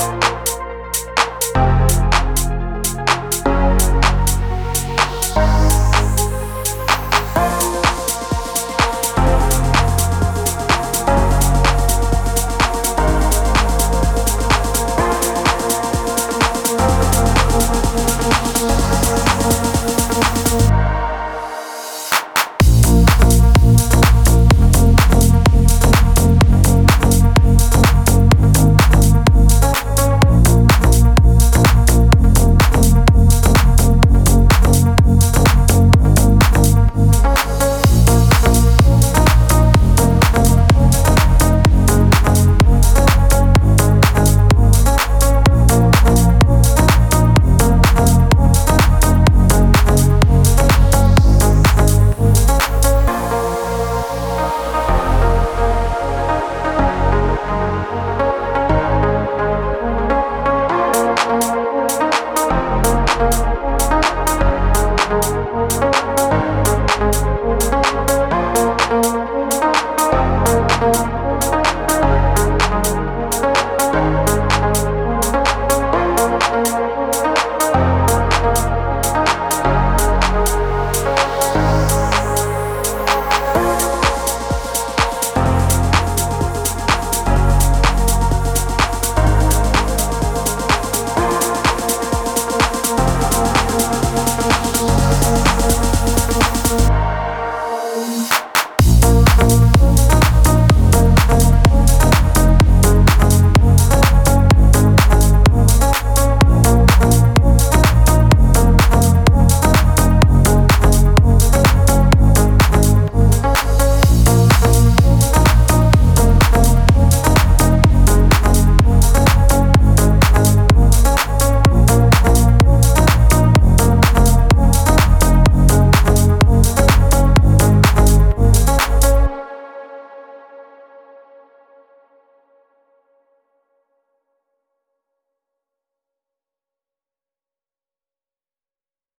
Bye.